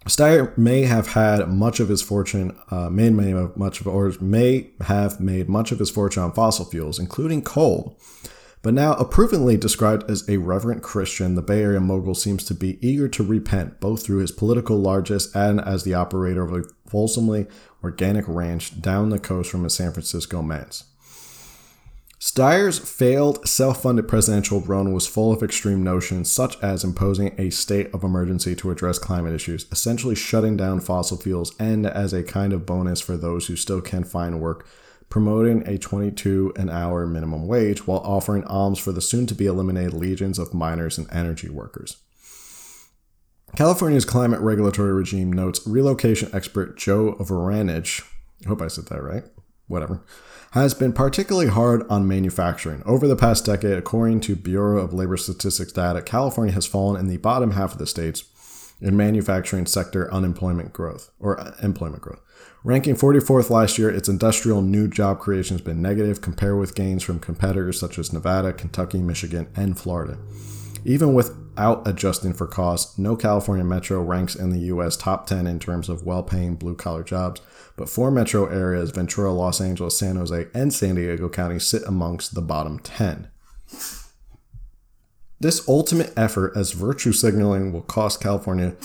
Steyer may have had much of his fortune, uh, made, made much of, or may have made much of his fortune on fossil fuels, including coal, but now approvingly described as a reverent Christian, the Bay Area mogul seems to be eager to repent, both through his political largesse and as the operator of a fulsomely organic ranch down the coast from his San Francisco manse. Steyer's failed self funded presidential run was full of extreme notions, such as imposing a state of emergency to address climate issues, essentially shutting down fossil fuels, and as a kind of bonus for those who still can find work, promoting a 22 an hour minimum wage while offering alms for the soon to be eliminated legions of miners and energy workers. California's climate regulatory regime notes relocation expert Joe Voronich, I hope I said that right, whatever, has been particularly hard on manufacturing. Over the past decade, according to Bureau of Labor Statistics data, California has fallen in the bottom half of the states in manufacturing sector unemployment growth or uh, employment growth. Ranking 44th last year, its industrial new job creation has been negative compared with gains from competitors such as Nevada, Kentucky, Michigan, and Florida. Even without adjusting for costs, no California metro ranks in the U.S. top 10 in terms of well paying blue collar jobs, but four metro areas, Ventura, Los Angeles, San Jose, and San Diego County, sit amongst the bottom 10. This ultimate effort as virtue signaling will cost California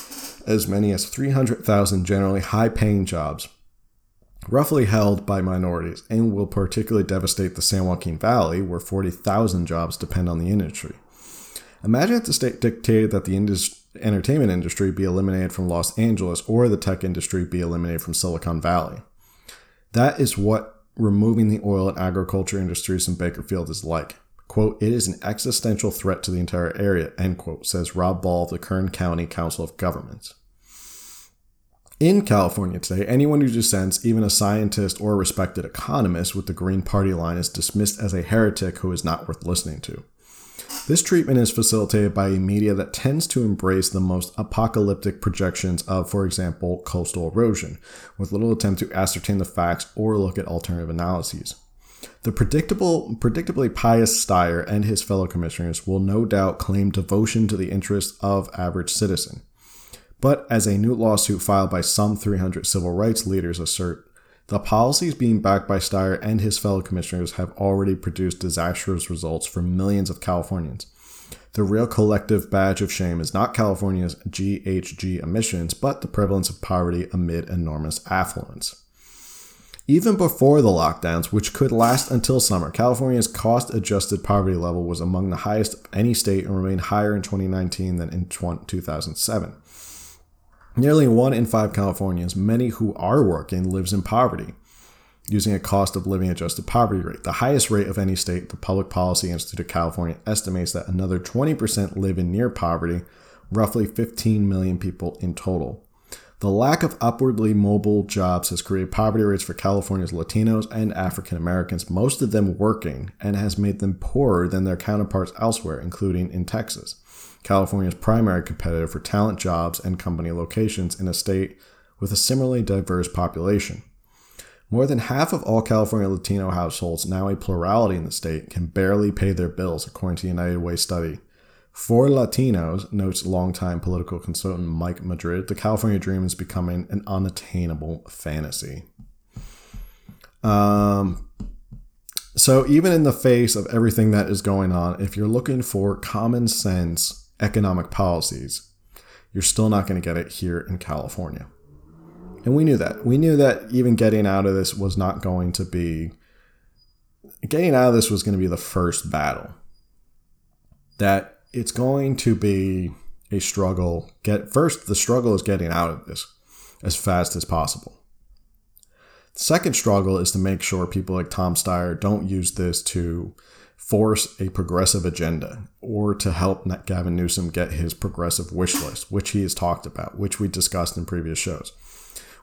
as many as 300,000 generally high paying jobs, roughly held by minorities, and will particularly devastate the San Joaquin Valley, where 40,000 jobs depend on the industry. Imagine if the state dictated that the indus- entertainment industry be eliminated from Los Angeles or the tech industry be eliminated from Silicon Valley. That is what removing the oil and agriculture industries in Bakersfield is like. Quote, it is an existential threat to the entire area, end quote, says Rob Ball of the Kern County Council of Governments. In California today, anyone who dissents, even a scientist or a respected economist with the Green Party line, is dismissed as a heretic who is not worth listening to. This treatment is facilitated by a media that tends to embrace the most apocalyptic projections of, for example, coastal erosion, with little attempt to ascertain the facts or look at alternative analyses. The predictable, predictably pious Steyer and his fellow commissioners will no doubt claim devotion to the interests of average citizen. But as a new lawsuit filed by some 300 civil rights leaders assert, the policies being backed by Steyer and his fellow commissioners have already produced disastrous results for millions of Californians. The real collective badge of shame is not California's GHG emissions, but the prevalence of poverty amid enormous affluence. Even before the lockdowns, which could last until summer, California's cost adjusted poverty level was among the highest of any state and remained higher in 2019 than in 2007. Nearly one in five Californians, many who are working, lives in poverty, using a cost of living adjusted poverty rate, the highest rate of any state. The Public Policy Institute of California estimates that another 20% live in near poverty, roughly 15 million people in total. The lack of upwardly mobile jobs has created poverty rates for California's Latinos and African Americans, most of them working, and has made them poorer than their counterparts elsewhere, including in Texas, California's primary competitor for talent jobs and company locations in a state with a similarly diverse population. More than half of all California Latino households, now a plurality in the state, can barely pay their bills, according to the United Way study. For Latinos, notes longtime political consultant Mike Madrid, the California dream is becoming an unattainable fantasy. Um, so, even in the face of everything that is going on, if you're looking for common sense economic policies, you're still not going to get it here in California. And we knew that. We knew that even getting out of this was not going to be, getting out of this was going to be the first battle. That it's going to be a struggle. Get first, the struggle is getting out of this as fast as possible. The second struggle is to make sure people like Tom Steyer don't use this to force a progressive agenda or to help Gavin Newsom get his progressive wish list, which he has talked about, which we discussed in previous shows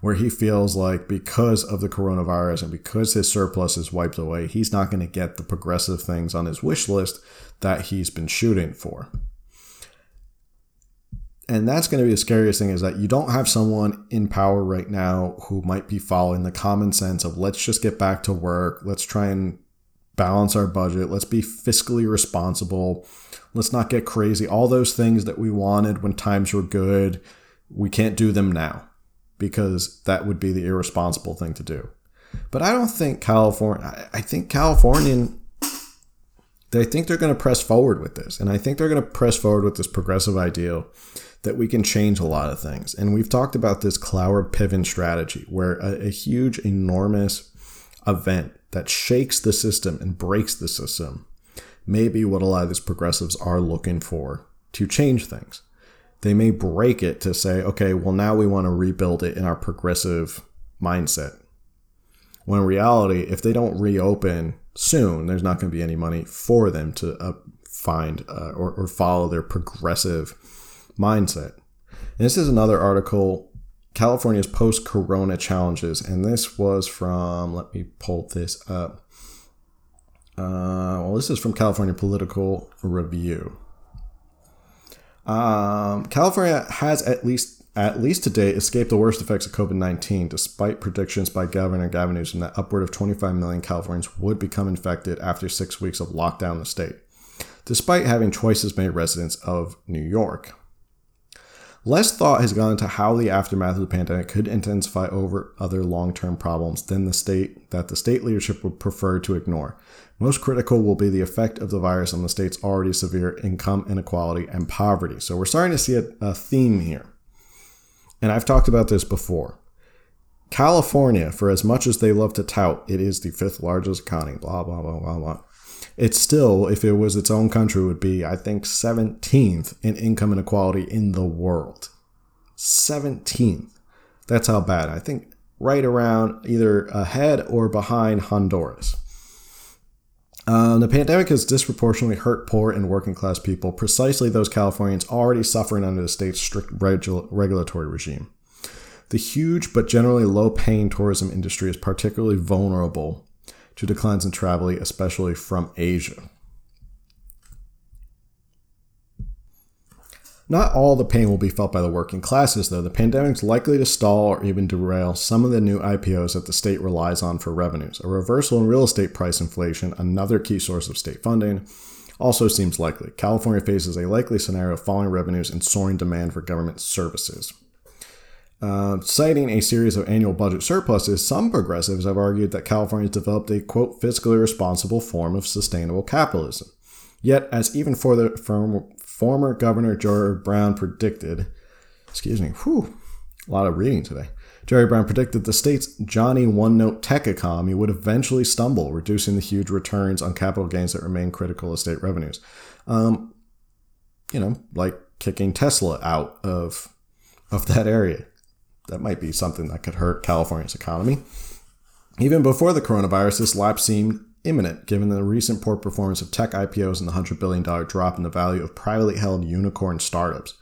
where he feels like because of the coronavirus and because his surplus is wiped away, he's not going to get the progressive things on his wish list that he's been shooting for. And that's going to be the scariest thing is that you don't have someone in power right now who might be following the common sense of let's just get back to work, let's try and balance our budget, let's be fiscally responsible, let's not get crazy. All those things that we wanted when times were good, we can't do them now because that would be the irresponsible thing to do. But I don't think California, I think Californian, they think they're going to press forward with this. And I think they're going to press forward with this progressive ideal that we can change a lot of things. And we've talked about this Cloward Piven strategy, where a, a huge, enormous event that shakes the system and breaks the system may be what a lot of these progressives are looking for to change things they may break it to say, okay, well, now we want to rebuild it in our progressive mindset. When in reality, if they don't reopen soon, there's not going to be any money for them to uh, find uh, or, or follow their progressive mindset. And this is another article, California's post corona challenges. And this was from, let me pull this up. Uh, well, this is from California Political Review. Um, California has at least at least to date escaped the worst effects of COVID 19, despite predictions by Governor Gavin Newsom that upward of 25 million Californians would become infected after six weeks of lockdown in the state, despite having twice as many residents of New York. Less thought has gone into how the aftermath of the pandemic could intensify over other long-term problems than the state that the state leadership would prefer to ignore. Most critical will be the effect of the virus on the state's already severe income inequality and poverty. So we're starting to see a, a theme here. And I've talked about this before. California, for as much as they love to tout, it is the fifth largest economy, blah, blah, blah, blah, blah it still, if it was its own country, would be, I think, 17th in income inequality in the world. 17th. That's how bad. I think right around either ahead or behind Honduras. Um, the pandemic has disproportionately hurt poor and working class people, precisely those Californians already suffering under the state's strict regu- regulatory regime. The huge but generally low paying tourism industry is particularly vulnerable to declines in travel, especially from Asia. Not all the pain will be felt by the working classes, though. The pandemic is likely to stall or even derail some of the new IPOs that the state relies on for revenues. A reversal in real estate price inflation, another key source of state funding, also seems likely. California faces a likely scenario of falling revenues and soaring demand for government services. Uh, citing a series of annual budget surpluses, some progressives have argued that California has developed a quote fiscally responsible form of sustainable capitalism. Yet, as even for the from former Governor Jerry Brown predicted, excuse me, whew, a lot of reading today. Jerry Brown predicted the state's Johnny One Note tech economy would eventually stumble, reducing the huge returns on capital gains that remain critical of state revenues. Um, you know, like kicking Tesla out of of that area that might be something that could hurt California's economy. Even before the coronavirus, this lapse seemed imminent given the recent poor performance of tech IPOs and the $100 billion drop in the value of privately held unicorn startups.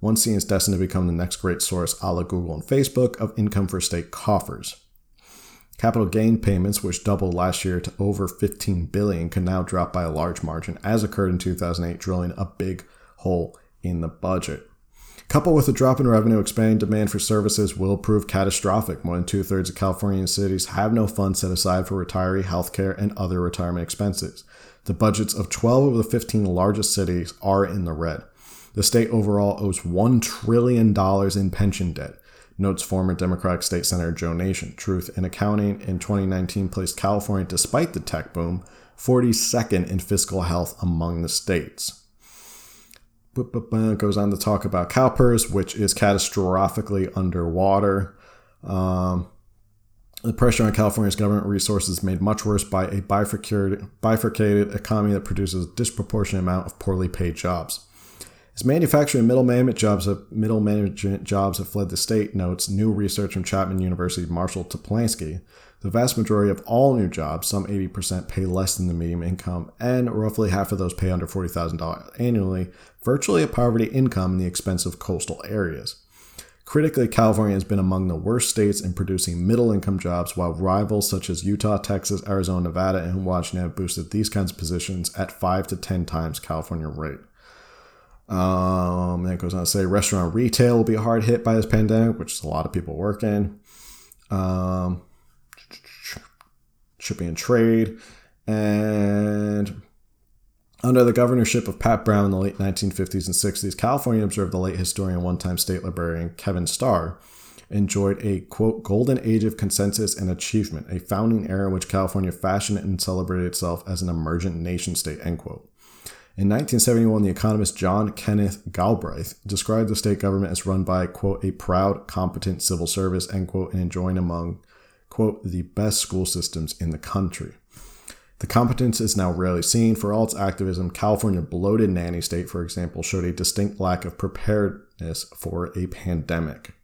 One seen as destined to become the next great source, a la Google and Facebook, of income for state coffers. Capital gain payments, which doubled last year to over 15 billion, can now drop by a large margin, as occurred in 2008, drilling a big hole in the budget. Coupled with a drop in revenue, expanding demand for services will prove catastrophic. More than two thirds of Californian cities have no funds set aside for retiree health care and other retirement expenses. The budgets of 12 of the 15 largest cities are in the red. The state overall owes $1 trillion in pension debt, notes former Democratic State Senator Joe Nation. Truth in Accounting in 2019 placed California, despite the tech boom, 42nd in fiscal health among the states. Goes on to talk about CalPERS, which is catastrophically underwater. Um, the pressure on California's government resources made much worse by a bifurcated, bifurcated economy that produces a disproportionate amount of poorly paid jobs. As manufacturing middle management jobs have middle management jobs have fled the state, notes new research from Chapman University Marshall Toplansky, the vast majority of all new jobs, some 80%, pay less than the median income, and roughly half of those pay under $40,000 annually, virtually a poverty income in the expensive coastal areas. Critically, California has been among the worst states in producing middle income jobs, while rivals such as Utah, Texas, Arizona, Nevada, and Washington have boosted these kinds of positions at 5 to 10 times California rate. Um, it goes on to say restaurant retail will be hard hit by this pandemic, which is a lot of people work in. Um, shipping and trade. And under the governorship of Pat Brown in the late 1950s and 60s, California observed the late historian, one time state librarian Kevin Starr enjoyed a quote golden age of consensus and achievement, a founding era in which California fashioned and celebrated itself as an emergent nation state, end quote. In 1971, the economist John Kenneth Galbraith described the state government as run by, quote, a proud, competent civil service, end quote, and enjoying among, quote, the best school systems in the country. The competence is now rarely seen. For all its activism, California bloated nanny state, for example, showed a distinct lack of preparedness for a pandemic.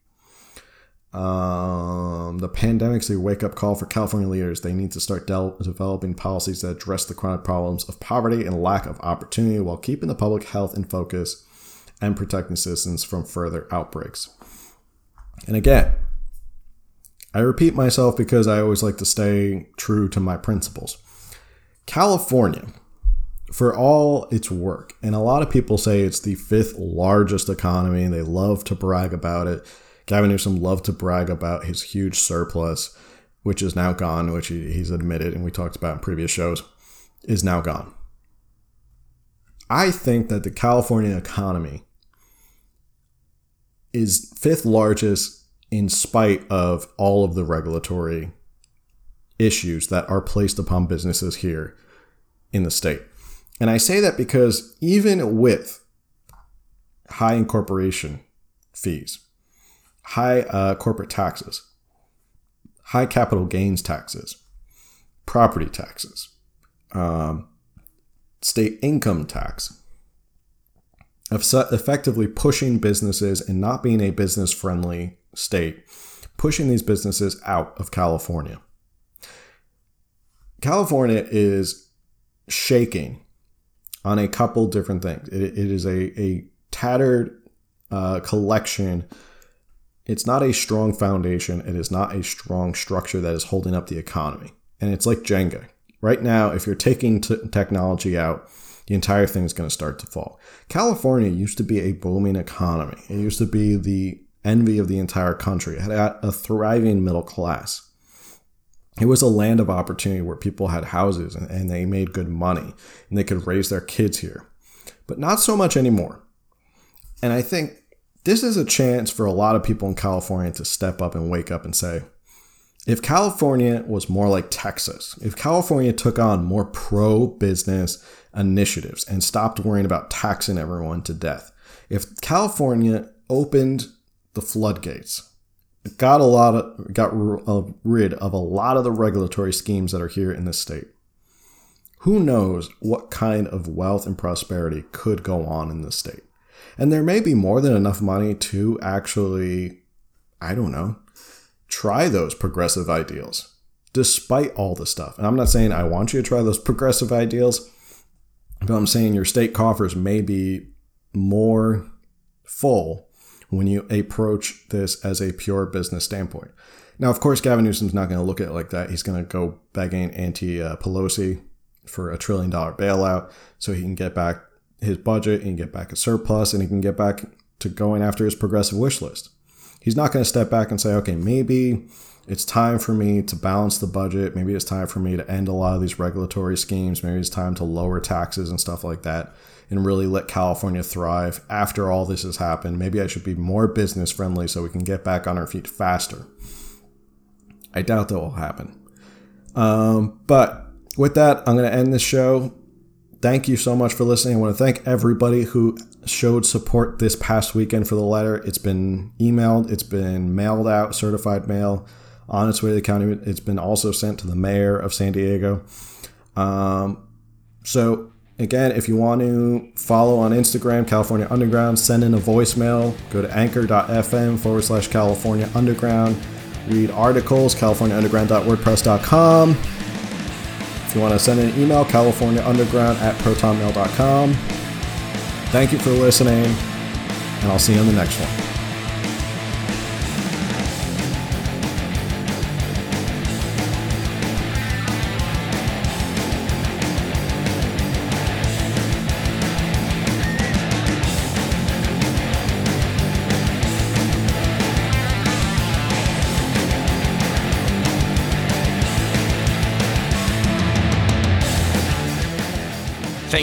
Um, the pandemic's a wake up call for California leaders. They need to start de- developing policies that address the chronic problems of poverty and lack of opportunity while keeping the public health in focus and protecting citizens from further outbreaks. And again, I repeat myself because I always like to stay true to my principles. California, for all its work, and a lot of people say it's the fifth largest economy, and they love to brag about it Gavin Newsom loved to brag about his huge surplus, which is now gone, which he's admitted, and we talked about in previous shows, is now gone. I think that the California economy is fifth largest in spite of all of the regulatory issues that are placed upon businesses here in the state. And I say that because even with high incorporation fees, high uh, corporate taxes, high capital gains taxes, property taxes, um, state income tax, effectively pushing businesses and not being a business friendly state, pushing these businesses out of California. California is shaking on a couple different things. it, it is a, a tattered uh, collection it's not a strong foundation. It is not a strong structure that is holding up the economy. And it's like Jenga. Right now, if you're taking t- technology out, the entire thing is going to start to fall. California used to be a booming economy. It used to be the envy of the entire country. It had a thriving middle class. It was a land of opportunity where people had houses and, and they made good money and they could raise their kids here. But not so much anymore. And I think this is a chance for a lot of people in California to step up and wake up and say, if California was more like Texas, if California took on more pro business initiatives and stopped worrying about taxing everyone to death, if California opened the floodgates, got a lot of got uh, rid of a lot of the regulatory schemes that are here in this state, who knows what kind of wealth and prosperity could go on in this state? And there may be more than enough money to actually, I don't know, try those progressive ideals despite all the stuff. And I'm not saying I want you to try those progressive ideals, but I'm saying your state coffers may be more full when you approach this as a pure business standpoint. Now, of course, Gavin Newsom's not going to look at it like that. He's going to go begging Auntie uh, Pelosi for a trillion dollar bailout so he can get back his budget and get back a surplus and he can get back to going after his progressive wish list. He's not going to step back and say, okay, maybe it's time for me to balance the budget. Maybe it's time for me to end a lot of these regulatory schemes. Maybe it's time to lower taxes and stuff like that and really let California thrive after all this has happened. Maybe I should be more business friendly so we can get back on our feet faster. I doubt that will happen. Um, but with that, I'm going to end this show. Thank you so much for listening. I want to thank everybody who showed support this past weekend for the letter. It's been emailed, it's been mailed out, certified mail on its way to the county. It's been also sent to the mayor of San Diego. Um, so again, if you want to follow on Instagram, California Underground, send in a voicemail. Go to anchor.fm forward slash California Underground. Read articles, californiaunderground.wordpress.com. If you want to send an email, californiaunderground at protonmail.com. Thank you for listening, and I'll see you on the next one.